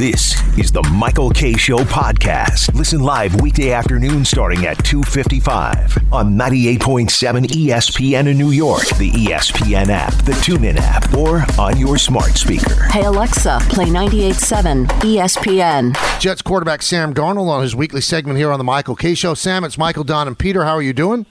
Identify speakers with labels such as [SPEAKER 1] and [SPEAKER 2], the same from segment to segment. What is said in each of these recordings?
[SPEAKER 1] This is the Michael Kay Show podcast. Listen live weekday afternoon starting at 2:55 on 98.7 ESPN in New York, the ESPN app, the TuneIn app, or on your smart speaker.
[SPEAKER 2] Hey Alexa, play 98.7 ESPN.
[SPEAKER 3] Jets quarterback Sam Darnold on his weekly segment here on the Michael Kay Show. Sam, it's Michael, Don, and Peter. How are you doing?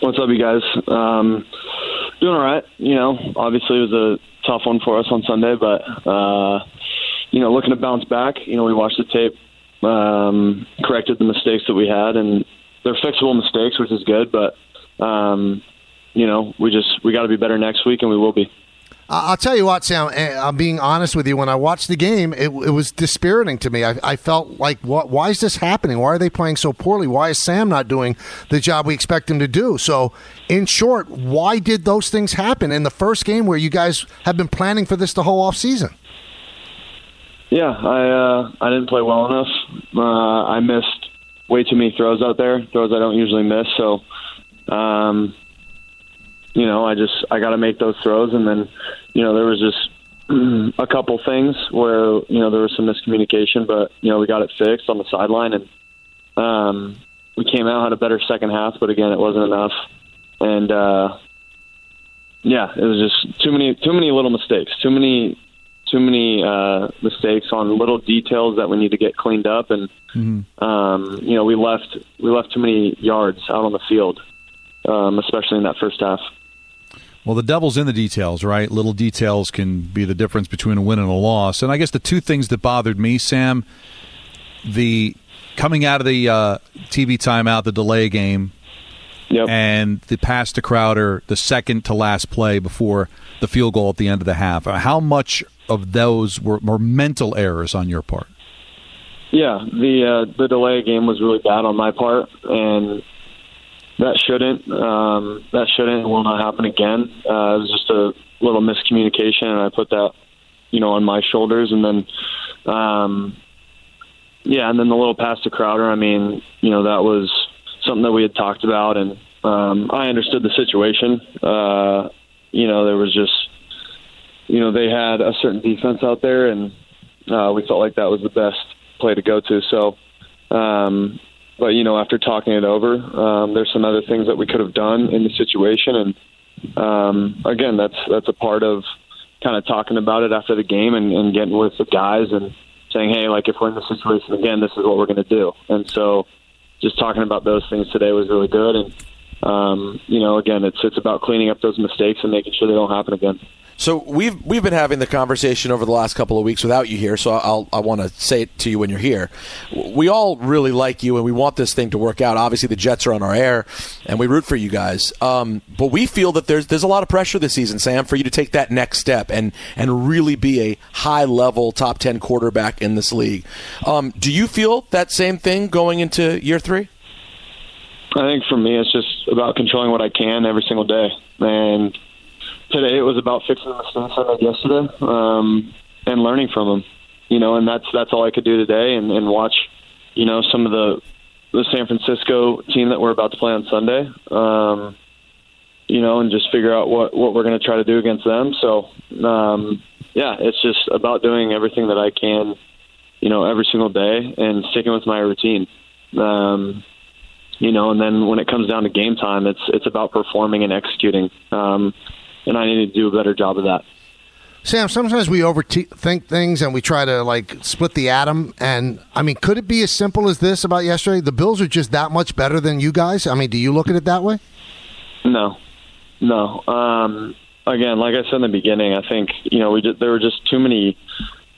[SPEAKER 4] What's up, you guys? Um, doing all right. You know, obviously it was a tough one for us on Sunday, but uh, you know, looking to bounce back. You know, we watched the tape, um, corrected the mistakes that we had, and they're fixable mistakes, which is good. But um, you know, we just we got to be better next week, and we will be.
[SPEAKER 3] I'll tell you what, Sam. eh, I'm being honest with you. When I watched the game, it, it was dispiriting to me. I, I felt like, what? Why is this happening? Why are they playing so poorly? Why is Sam not doing the job we expect him to do? So, in short, why did those things happen in the first game where you guys have been planning for this the whole off season?
[SPEAKER 4] Yeah, I uh, I didn't play well enough. Uh, I missed way too many throws out there, throws I don't usually miss. So, um, you know, I just I got to make those throws, and then you know there was just a couple things where you know there was some miscommunication, but you know we got it fixed on the sideline, and um, we came out had a better second half, but again it wasn't enough, and uh, yeah, it was just too many too many little mistakes, too many too many uh, mistakes on little details that we need to get cleaned up, and um, you know we left we left too many yards out on the field, um, especially in that first half.
[SPEAKER 5] Well, the devil's in the details, right? Little details can be the difference between a win and a loss. And I guess the two things that bothered me, Sam, the coming out of the uh, TV timeout, the delay game,
[SPEAKER 4] Yep.
[SPEAKER 5] and the pass to Crowder, the second to last play before the field goal at the end of the half. Uh, How much of those were, were mental errors on your part?
[SPEAKER 4] Yeah, the uh, the delay game was really bad on my part, and that shouldn't um, that shouldn't will not happen again. Uh, it was just a little miscommunication, and I put that you know on my shoulders, and then um, yeah, and then the little pass to Crowder. I mean, you know that was something that we had talked about, and um, I understood the situation. Uh, you know, there was just you know they had a certain defense out there, and uh, we felt like that was the best play to go to. So, um, but you know, after talking it over, um, there's some other things that we could have done in the situation, and um, again, that's that's a part of kind of talking about it after the game and, and getting with the guys and saying, hey, like if we're in this situation again, this is what we're going to do. And so, just talking about those things today was really good, and um, you know, again, it's it's about cleaning up those mistakes and making sure they don't happen again.
[SPEAKER 6] So we've we've been having the conversation over the last couple of weeks without you here. So I'll I want to say it to you when you're here. We all really like you, and we want this thing to work out. Obviously, the Jets are on our air, and we root for you guys. Um, but we feel that there's there's a lot of pressure this season, Sam, for you to take that next step and and really be a high level top ten quarterback in this league. Um, do you feel that same thing going into year three?
[SPEAKER 4] I think for me, it's just about controlling what I can every single day. And today it was about fixing the mistakes I made yesterday um, and learning from them. You know, and that's that's all I could do today, and, and watch, you know, some of the the San Francisco team that we're about to play on Sunday. Um, you know, and just figure out what what we're going to try to do against them. So, um, yeah, it's just about doing everything that I can, you know, every single day and sticking with my routine. Um, you know, and then when it comes down to game time, it's it's about performing and executing. Um, and I need to do a better job of that.
[SPEAKER 3] Sam, sometimes we overthink things and we try to like split the atom. And I mean, could it be as simple as this about yesterday? The Bills are just that much better than you guys. I mean, do you look at it that way?
[SPEAKER 4] No, no. Um, again, like I said in the beginning, I think you know we there were just too many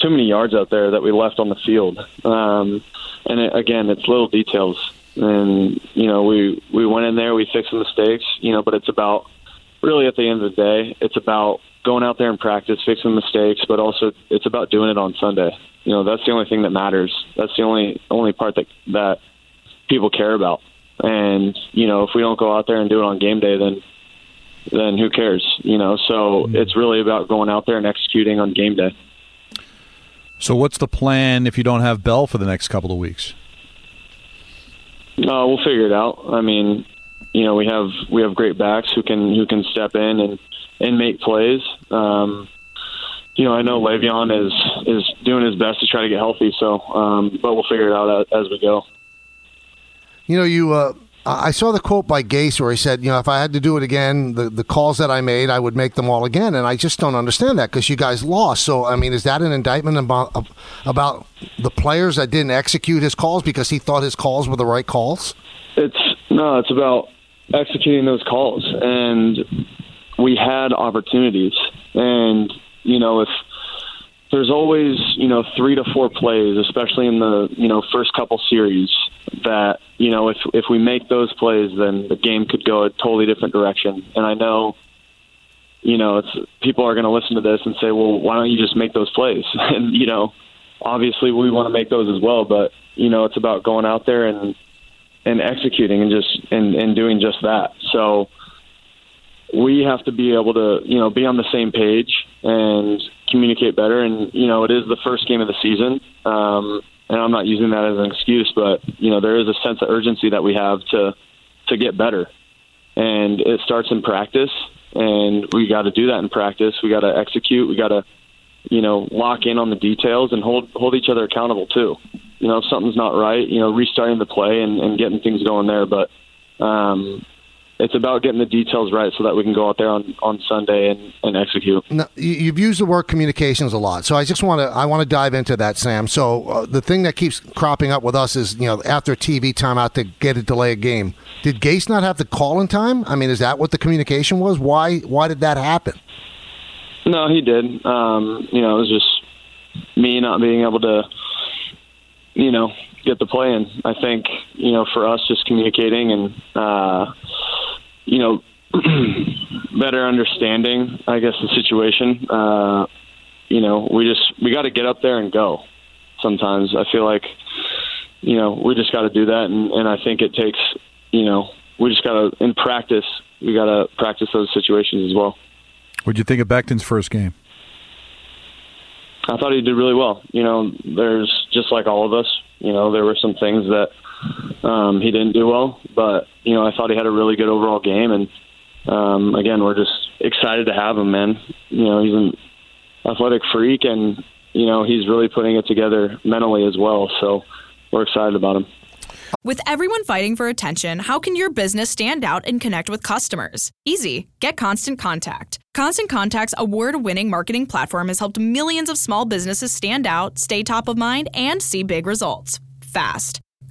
[SPEAKER 4] too many yards out there that we left on the field. Um, and it, again, it's little details. And you know, we we went in there, we fixed the mistakes. You know, but it's about really at the end of the day, it's about going out there and practice, fixing mistakes, but also it's about doing it on Sunday. You know, that's the only thing that matters. That's the only only part that that people care about. And you know, if we don't go out there and do it on game day, then then who cares? You know, so mm-hmm. it's really about going out there and executing on game day.
[SPEAKER 5] So, what's the plan if you don't have Bell for the next couple of weeks?
[SPEAKER 4] Uh, we'll figure it out. I mean, you know, we have we have great backs who can who can step in and and make plays. Um, you know, I know Le'Veon is is doing his best to try to get healthy. So, um, but we'll figure it out as, as we go.
[SPEAKER 3] You know, you. Uh, I saw the quote by Gase where he said, "You know, if I had to do it again, the, the calls that I made, I would make them all again." And I just don't understand that because you guys lost. So, I mean, is that an indictment about about the players that didn't execute his calls because he thought his calls were the right calls?
[SPEAKER 4] It's no, it's about executing those calls, and we had opportunities, and you know, if there's always you know three to four plays, especially in the you know first couple series, that you know if if we make those plays, then the game could go a totally different direction. And I know, you know, it's people are going to listen to this and say, well, why don't you just make those plays? and you know, obviously we want to make those as well, but you know, it's about going out there and and executing and just and and doing just that. So we have to be able to you know be on the same page and communicate better. And you know, it is the first game of the season, um, and I'm not using that as an excuse, but you know, there is a sense of urgency that we have to to get better, and it starts in practice. And we got to do that in practice. We got to execute. We got to, you know, lock in on the details and hold hold each other accountable too. You know, if something's not right, you know, restarting the play and, and getting things going there. But um, it's about getting the details right so that we can go out there on, on Sunday and, and execute.
[SPEAKER 3] Now, you've used the word communications a lot, so I just want to I want to dive into that, Sam. So uh, the thing that keeps cropping up with us is you know after TV timeout to get a delay a game. Did Gase not have the call in time? I mean, is that what the communication was? Why why did that happen?
[SPEAKER 4] No, he did. Um, you know, it was just me not being able to, you know, get the play in. I think you know for us just communicating and. Uh, you know, better understanding, I guess, the situation. Uh, you know, we just we got to get up there and go. Sometimes I feel like, you know, we just got to do that, and, and I think it takes, you know, we just got to in practice. We got to practice those situations as well.
[SPEAKER 5] What'd you think of Becton's first game?
[SPEAKER 4] I thought he did really well. You know, there's just like all of us. You know, there were some things that um, he didn't do well, but you know I thought he had a really good overall game, and um, again we're just excited to have him, man. You know he's an athletic freak, and you know he's really putting it together mentally as well. So we're excited about him.
[SPEAKER 7] With everyone fighting for attention, how can your business stand out and connect with customers? Easy. Get Constant Contact. Constant Contact's award winning marketing platform has helped millions of small businesses stand out, stay top of mind, and see big results fast.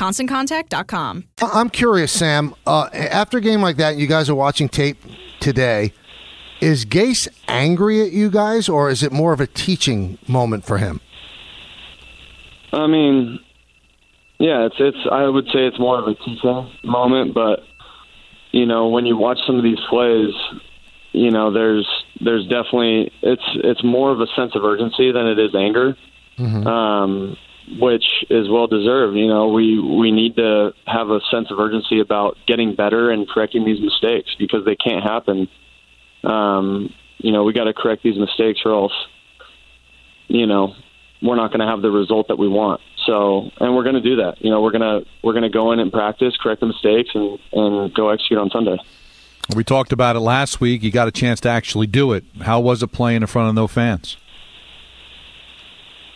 [SPEAKER 7] constantcontact.com.
[SPEAKER 3] I'm curious, Sam. Uh, after a game like that, you guys are watching tape today. Is Gase angry at you guys, or is it more of a teaching moment for him?
[SPEAKER 4] I mean, yeah, it's it's. I would say it's more of a teaching moment, but you know, when you watch some of these plays, you know, there's there's definitely it's it's more of a sense of urgency than it is anger. Mm-hmm. Um, which is well deserved. You know, we we need to have a sense of urgency about getting better and correcting these mistakes because they can't happen. Um, you know, we got to correct these mistakes, or else, you know, we're not going to have the result that we want. So, and we're going to do that. You know, we're gonna we're gonna go in and practice, correct the mistakes, and and go execute on Sunday.
[SPEAKER 5] We talked about it last week. You got a chance to actually do it. How was it playing in front of no fans?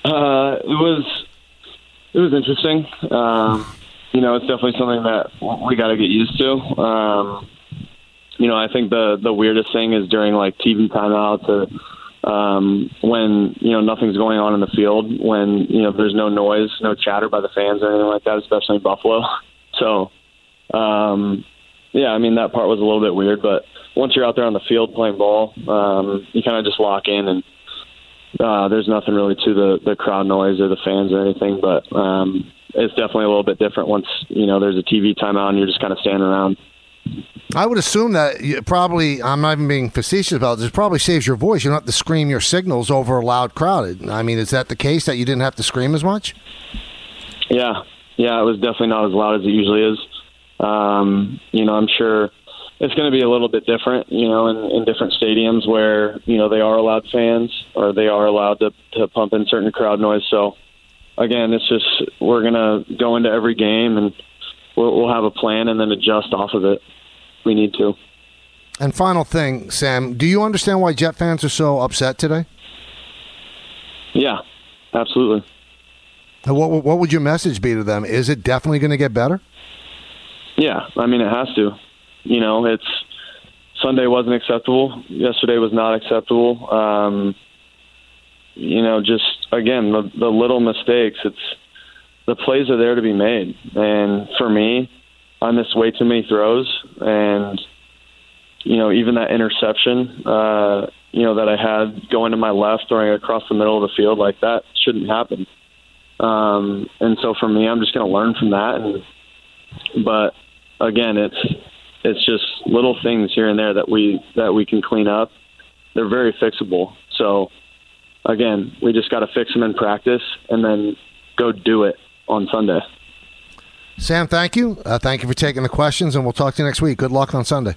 [SPEAKER 4] Uh, it was it was interesting. Um, you know, it's definitely something that we got to get used to. Um, you know, I think the the weirdest thing is during like TV timeouts or um, when you know nothing's going on in the field, when you know there's no noise, no chatter by the fans or anything like that, especially in Buffalo. So, um, yeah, I mean that part was a little bit weird, but once you're out there on the field playing ball, um, you kind of just lock in and uh, there's nothing really to the the crowd noise or the fans or anything, but um, it's definitely a little bit different once you know there's a TV timeout and you're just kind of standing around.
[SPEAKER 3] I would assume that you probably, I'm not even being facetious about this, it probably saves your voice. You don't have to scream your signals over a loud crowd. I mean, is that the case that you didn't have to scream as much?
[SPEAKER 4] Yeah, yeah, it was definitely not as loud as it usually is. Um, you know, I'm sure it's going to be a little bit different, you know, in, in different stadiums where, you know, they are allowed fans or they are allowed to, to pump in certain crowd noise. So, again, it's just we're going to go into every game and we'll, we'll have a plan and then adjust off of it. We need to.
[SPEAKER 3] And final thing, Sam, do you understand why Jet fans are so upset today?
[SPEAKER 4] Yeah, absolutely.
[SPEAKER 3] And What, what would your message be to them? Is it definitely going to get better?
[SPEAKER 4] Yeah, I mean it has to. You know, it's Sunday wasn't acceptable. Yesterday was not acceptable. Um, you know, just again the the little mistakes. It's the plays are there to be made, and for me, I missed way too many throws, and you know even that interception. Uh, you know that I had going to my left, throwing across the middle of the field like that shouldn't happen. Um, and so for me, I'm just going to learn from that. And but again, it's it's just little things here and there that we that we can clean up. They're very fixable. So again, we just got to fix them in practice and then go do it on Sunday.
[SPEAKER 3] Sam, thank you. Uh, thank you for taking the questions, and we'll talk to you next week. Good luck on Sunday.